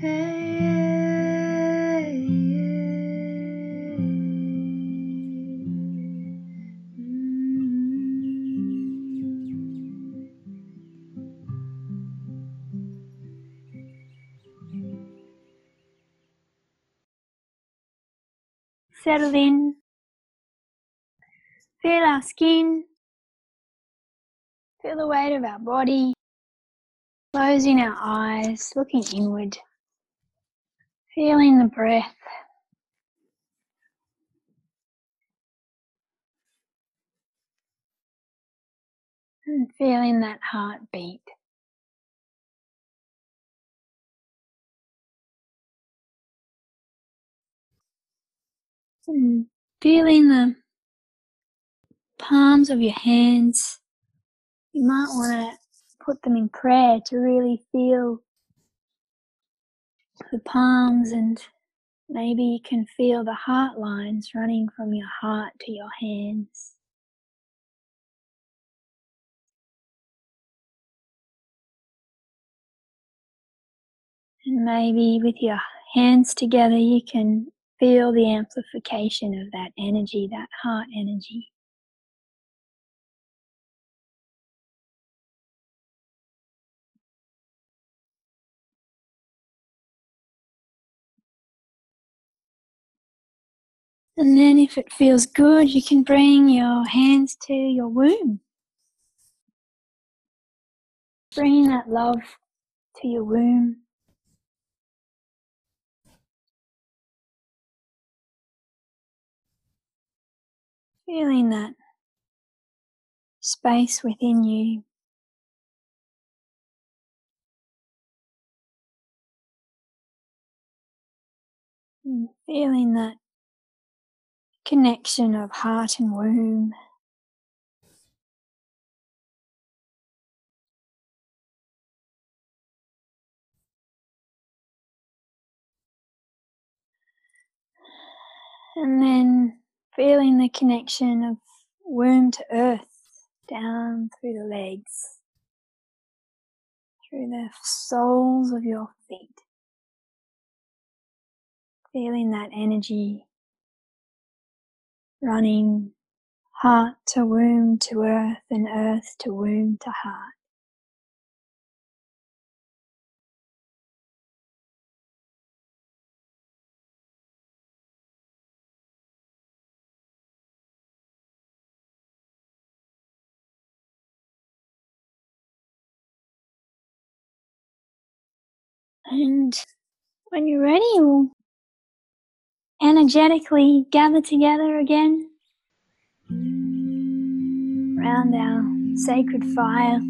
Settle in. Feel our skin. Feel the weight of our body. Closing our eyes, looking inward. Feeling the breath. And feeling that heartbeat. And feeling the palms of your hands. You might want to put them in prayer to really feel the palms and maybe you can feel the heart lines running from your heart to your hands. And maybe with your hands together, you can feel the amplification of that energy, that heart energy. And then, if it feels good, you can bring your hands to your womb. Bring that love to your womb. Feeling that space within you. Feeling that connection of heart and womb. And then feeling the connection of womb to earth down through the legs, through the soles of your feet. Feeling that energy running heart to womb to earth and earth to womb to heart. And when you're ready, we'll energetically gather together again around our sacred fire.